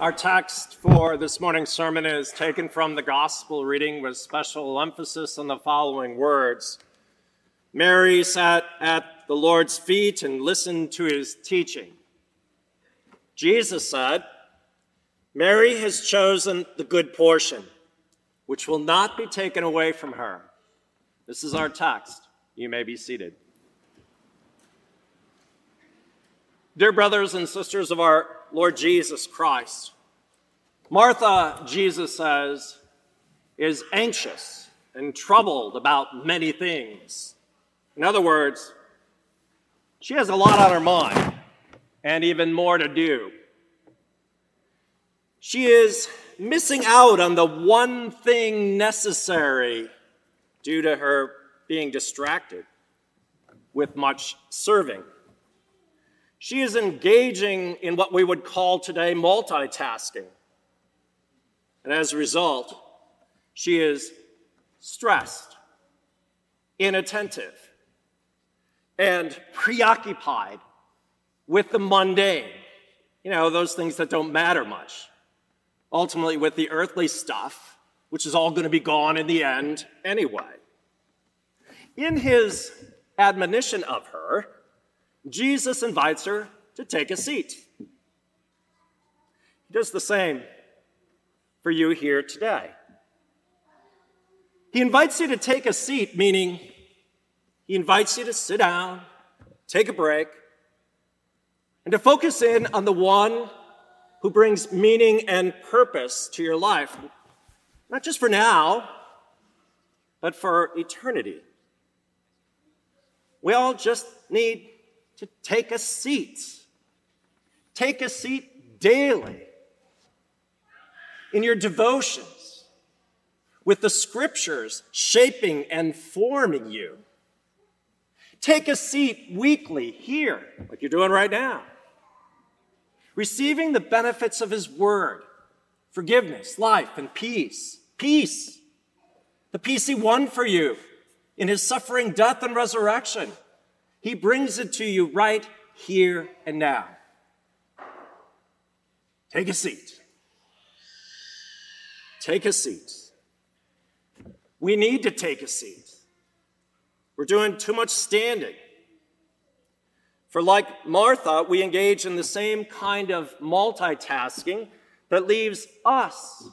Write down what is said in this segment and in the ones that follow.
Our text for this morning's sermon is taken from the gospel reading with special emphasis on the following words. Mary sat at the Lord's feet and listened to his teaching. Jesus said, Mary has chosen the good portion, which will not be taken away from her. This is our text. You may be seated. Dear brothers and sisters of our Lord Jesus Christ, Martha, Jesus says, is anxious and troubled about many things. In other words, she has a lot on her mind and even more to do. She is missing out on the one thing necessary due to her being distracted with much serving. She is engaging in what we would call today multitasking. And as a result, she is stressed, inattentive, and preoccupied with the mundane. You know, those things that don't matter much. Ultimately, with the earthly stuff, which is all going to be gone in the end anyway. In his admonition of her, Jesus invites her to take a seat. He does the same for you here today. He invites you to take a seat, meaning he invites you to sit down, take a break, and to focus in on the one who brings meaning and purpose to your life, not just for now, but for eternity. We all just need to take a seat. Take a seat daily in your devotions, with the scriptures shaping and forming you. Take a seat weekly here, like you're doing right now, receiving the benefits of His Word forgiveness, life, and peace. Peace. The peace He won for you in His suffering, death, and resurrection. He brings it to you right here and now. Take a seat. Take a seat. We need to take a seat. We're doing too much standing. For, like Martha, we engage in the same kind of multitasking that leaves us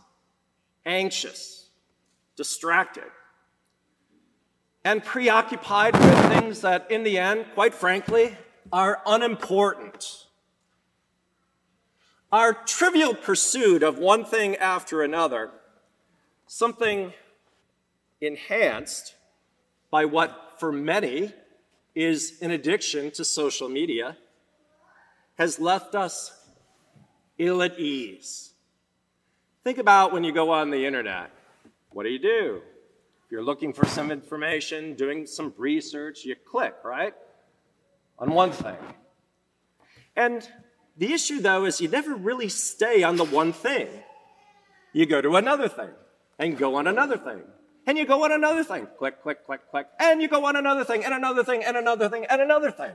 anxious, distracted, and preoccupied with things that, in the end, quite frankly, are unimportant. Our trivial pursuit of one thing after another, something enhanced by what for many is an addiction to social media, has left us ill at ease. Think about when you go on the internet. What do you do? If you're looking for some information, doing some research, you click, right? On one thing. And the issue, though, is you never really stay on the one thing. You go to another thing and go on another thing and you go on another thing. Click, click, click, click. And you go on another thing, and another thing, and another thing, and another thing.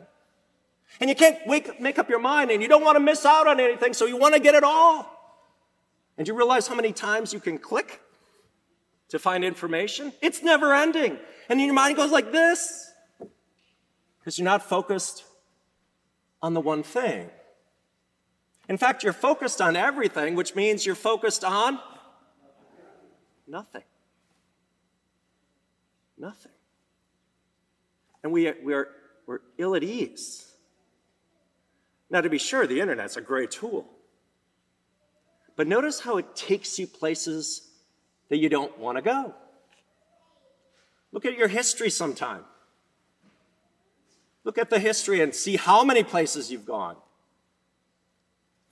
And you can't wake, make up your mind, and you don't want to miss out on anything, so you want to get it all. And you realize how many times you can click to find information? It's never ending. And your mind goes like this because you're not focused on the one thing. In fact, you're focused on everything, which means you're focused on nothing. Nothing. And we, we're, we're ill at ease. Now, to be sure, the internet's a great tool. But notice how it takes you places that you don't want to go. Look at your history sometime. Look at the history and see how many places you've gone.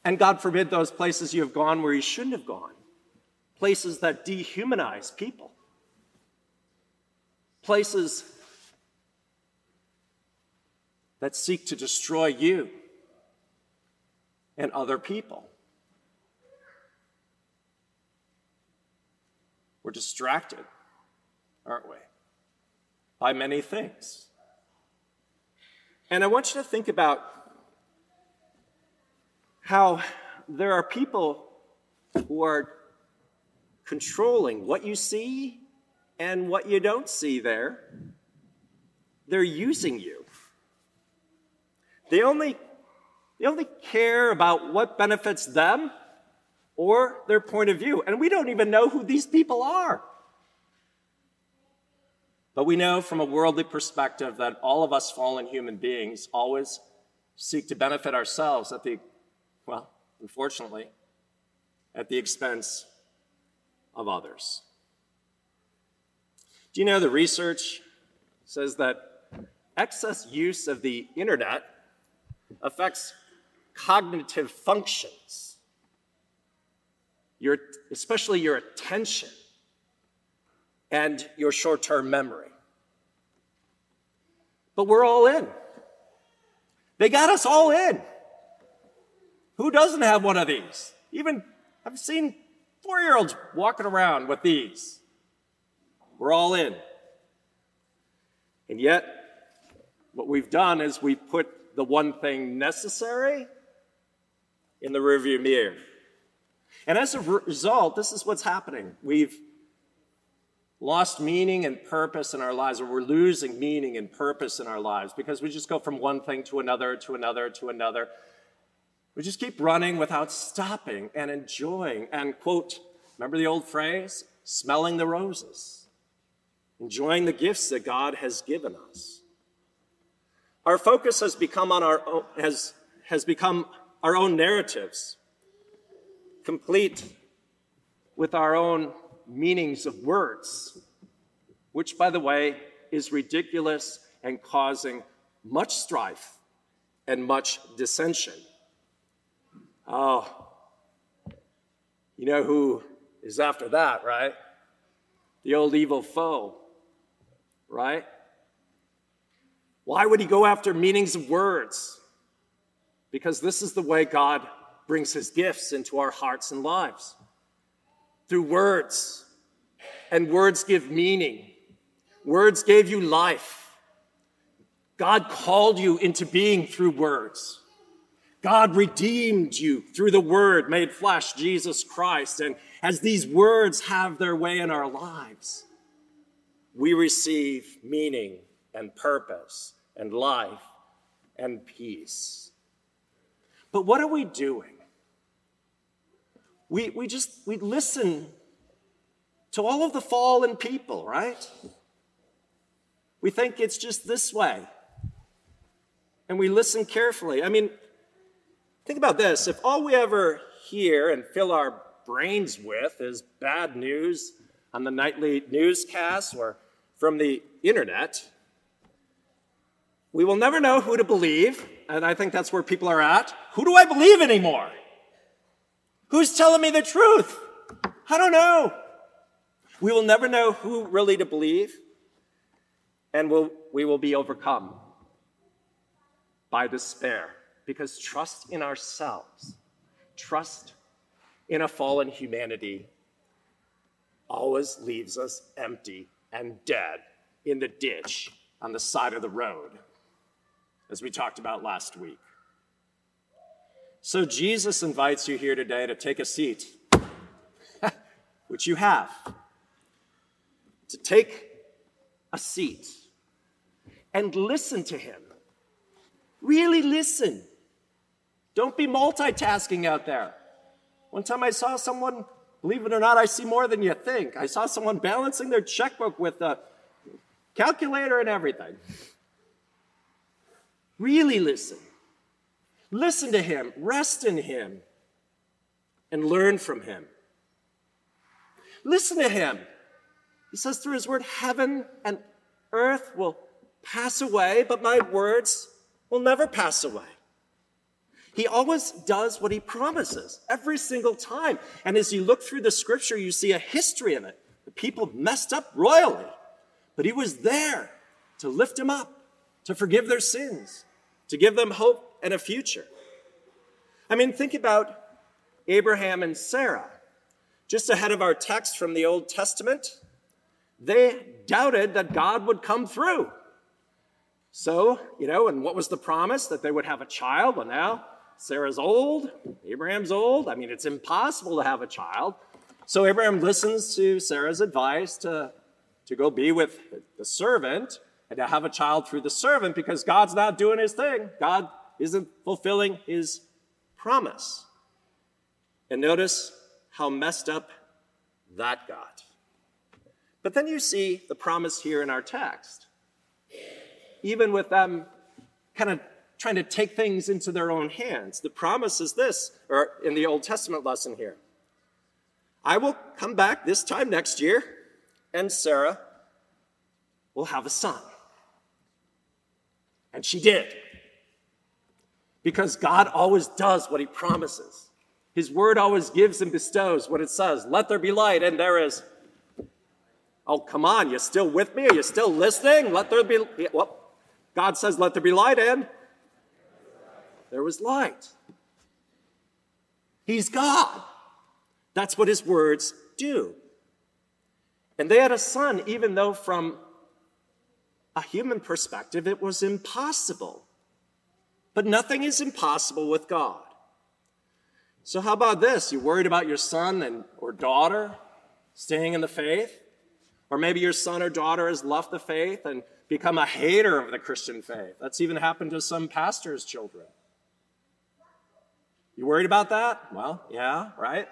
And God forbid those places you have gone where you shouldn't have gone. Places that dehumanize people places that seek to destroy you and other people. We're distracted, aren't we? By many things. And I want you to think about how there are people who are controlling what you see and what you don't see there. They're using you. They only, they only care about what benefits them or their point of view. And we don't even know who these people are. But we know from a worldly perspective that all of us fallen human beings always seek to benefit ourselves at the, well, unfortunately, at the expense of others. Do you know the research says that excess use of the internet affects cognitive functions, your, especially your attention and your short term memory. But we're all in. They got us all in. Who doesn't have one of these? Even I've seen four year olds walking around with these. We're all in. And yet, what we've done is we've put the one thing necessary in the rearview mirror. And as a result, this is what's happening. We've lost meaning and purpose in our lives, or we're losing meaning and purpose in our lives because we just go from one thing to another, to another, to another. We just keep running without stopping and enjoying and, quote, remember the old phrase? Smelling the roses, enjoying the gifts that God has given us. Our focus has become on our own, has, has become our own narratives, complete with our own meanings of words, which, by the way, is ridiculous and causing much strife and much dissension. Oh, you know who is after that, right? The old evil foe, right? Why would he go after meanings of words? Because this is the way God brings his gifts into our hearts and lives through words. And words give meaning. Words gave you life. God called you into being through words. God redeemed you through the Word made flesh, Jesus Christ. And as these words have their way in our lives, we receive meaning and purpose and life and peace. But what are we doing? We, we just, we listen to all of the fallen people, right? We think it's just this way. And we listen carefully. I mean, think about this. If all we ever hear and fill our brains with is bad news on the nightly newscasts or from the internet, we will never know who to believe. And I think that's where people are at. Who do I believe anymore? Who's telling me the truth? I don't know. We will never know who really to believe, and we'll, we will be overcome by despair because trust in ourselves, trust in a fallen humanity, always leaves us empty and dead in the ditch on the side of the road, as we talked about last week. So Jesus invites you here today to take a seat, which you have, to take a seat and listen to him. Really listen. Don't be multitasking out there. One time I saw someone, believe it or not, I see more than you think. I saw someone balancing their checkbook with a calculator and everything. Really listen. Listen to him, rest in him, and learn from him. Listen to him. He says through his word, heaven and earth will pass away, but my words will never pass away. He always does what he promises every single time. And as you look through the scripture, you see a history of it. The people messed up royally, but he was there to lift them up, to forgive their sins, to give them hope and a future. I mean, think about Abraham and Sarah. Just ahead of our text from the Old Testament, they doubted that God would come through. So, you know, and what was the promise? That they would have a child? Well, now Sarah's old, Abraham's old. I mean, it's impossible to have a child. So Abraham listens to Sarah's advice to, to go be with the servant and to have a child through the servant because God's not doing his thing. God isn't fulfilling his promise. And notice how messed up that got. But then you see the promise here in our text. Even with them kind of trying to take things into their own hands, the promise is this, or in the Old Testament lesson here I will come back this time next year, and Sarah will have a son. And she did. Because God always does what he promises. His word always gives and bestows what it says. Let there be light, and there is. Oh, come on, you still with me? Are you still listening? Let there be. Well, God says, let there be light, and there was light. He's God. That's what his words do. And they had a son, even though from a human perspective it was impossible. But nothing is impossible with God. So, how about this? You worried about your son and, or daughter staying in the faith? Or maybe your son or daughter has left the faith and become a hater of the Christian faith. That's even happened to some pastors' children. You worried about that? Well, yeah, right?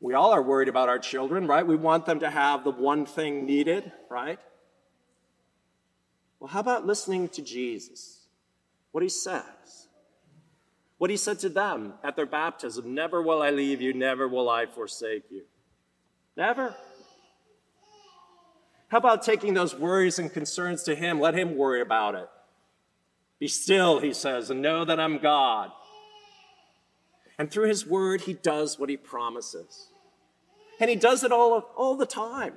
We all are worried about our children, right? We want them to have the one thing needed, right? Well, how about listening to Jesus? What he says. What he said to them at their baptism Never will I leave you, never will I forsake you. Never. How about taking those worries and concerns to him? Let him worry about it. Be still, he says, and know that I'm God. And through his word, he does what he promises. And he does it all, all the time.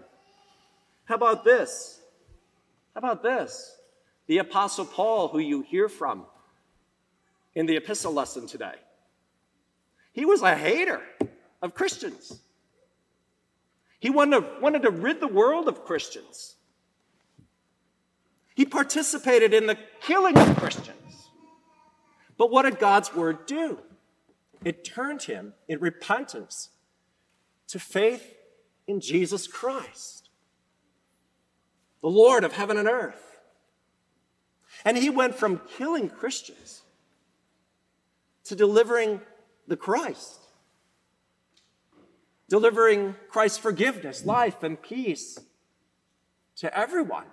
How about this? How about this? The Apostle Paul, who you hear from in the epistle lesson today. He was a hater of Christians. He wanted to, wanted to rid the world of Christians. He participated in the killing of Christians. But what did God's word do? It turned him in repentance to faith in Jesus Christ, the Lord of heaven and earth. And he went from killing Christians to delivering the Christ, delivering Christ's forgiveness, life, and peace to everyone.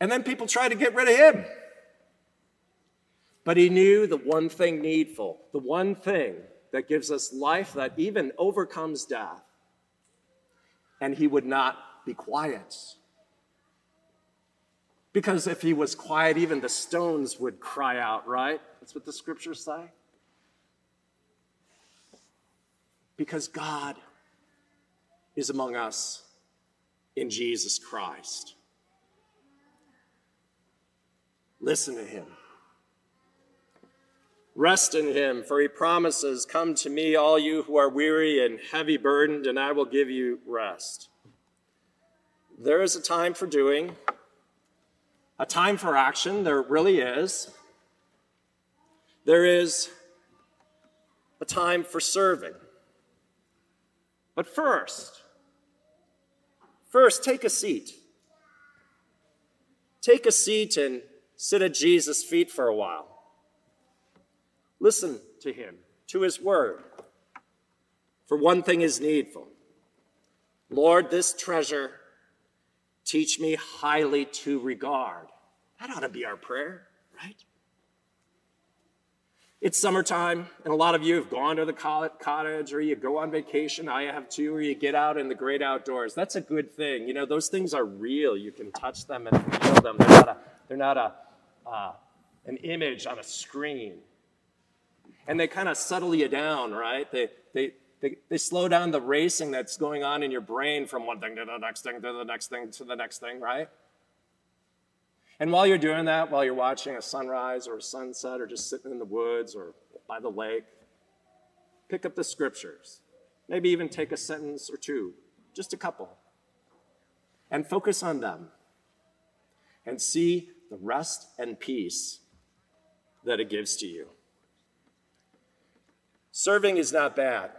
And then people tried to get rid of him. But he knew the one thing needful, the one thing that gives us life that even overcomes death. And he would not be quiet. Because if he was quiet, even the stones would cry out, right? That's what the scriptures say. Because God is among us in Jesus Christ. Listen to him. Rest in him, for he promises, Come to me, all you who are weary and heavy burdened, and I will give you rest. There is a time for doing, a time for action. There really is. There is a time for serving. But first, first, take a seat. Take a seat and sit at Jesus' feet for a while. Listen to him, to his word. For one thing is needful Lord, this treasure teach me highly to regard. That ought to be our prayer, right? It's summertime, and a lot of you have gone to the cottage or you go on vacation. I have too, or you get out in the great outdoors. That's a good thing. You know, those things are real. You can touch them and feel them. They're not, a, they're not a, uh, an image on a screen and they kind of settle you down, right? They, they, they, they slow down the racing that's going on in your brain from one thing to the next thing to the next thing to the next thing, right? And while you're doing that, while you're watching a sunrise or a sunset or just sitting in the woods or by the lake, pick up the scriptures. Maybe even take a sentence or two, just a couple, and focus on them and see the rest and peace that it gives to you. Serving is not bad,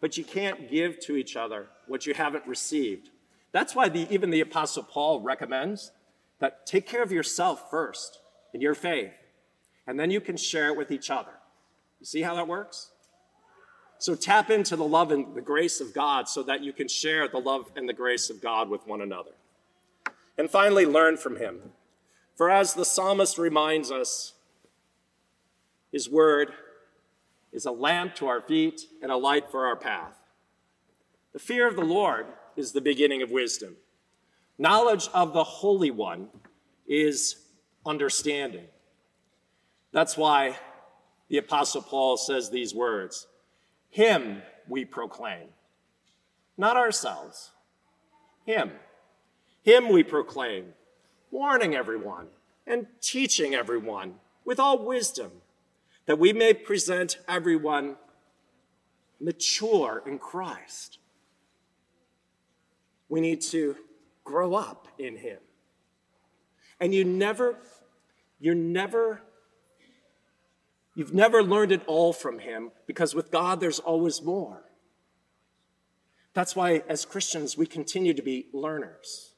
but you can't give to each other what you haven't received. That's why the, even the Apostle Paul recommends that take care of yourself first in your faith, and then you can share it with each other. You see how that works? So tap into the love and the grace of God so that you can share the love and the grace of God with one another. And finally, learn from him. For as the psalmist reminds us, his word is a lamp to our feet and a light for our path. The fear of the Lord is the beginning of wisdom. Knowledge of the Holy One is understanding. That's why the Apostle Paul says these words Him we proclaim, not ourselves. Him. Him we proclaim, warning everyone and teaching everyone with all wisdom that we may present everyone mature in Christ. We need to grow up in Him. And you never, you're never, you've never learned it all from Him because with God there's always more. That's why, as Christians, we continue to be learners.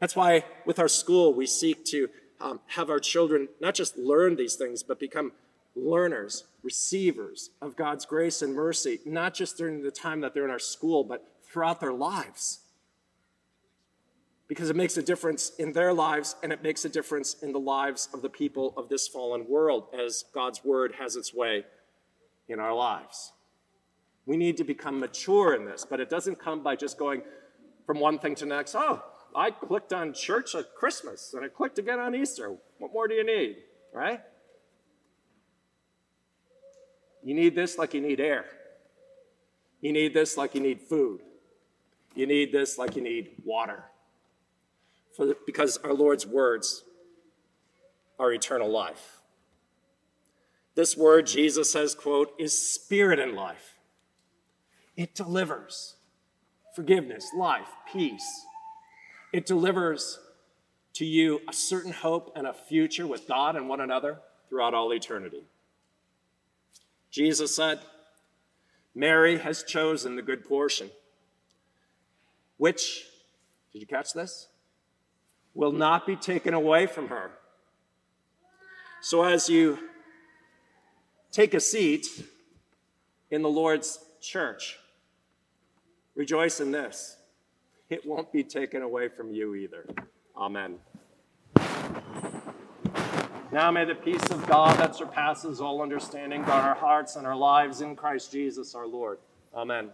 That's why, with our school, we seek to um, have our children not just learn these things, but become learners, receivers of God's grace and mercy, not just during the time that they're in our school, but throughout their lives. Because it makes a difference in their lives and it makes a difference in the lives of the people of this fallen world as God's word has its way in our lives. We need to become mature in this, but it doesn't come by just going from one thing to the next. Oh, I clicked on church at Christmas and I clicked again on Easter. What more do you need? Right? You need this like you need air. You need this like you need food. You need this like you need water. The, because our Lord's words are eternal life. This word, Jesus says, quote, is spirit and life. It delivers forgiveness, life, peace. It delivers to you a certain hope and a future with God and one another throughout all eternity. Jesus said, Mary has chosen the good portion, which, did you catch this? Will not be taken away from her. So as you take a seat in the Lord's church, rejoice in this. It won't be taken away from you either. Amen. Now may the peace of God that surpasses all understanding guard our hearts and our lives in Christ Jesus our Lord. Amen.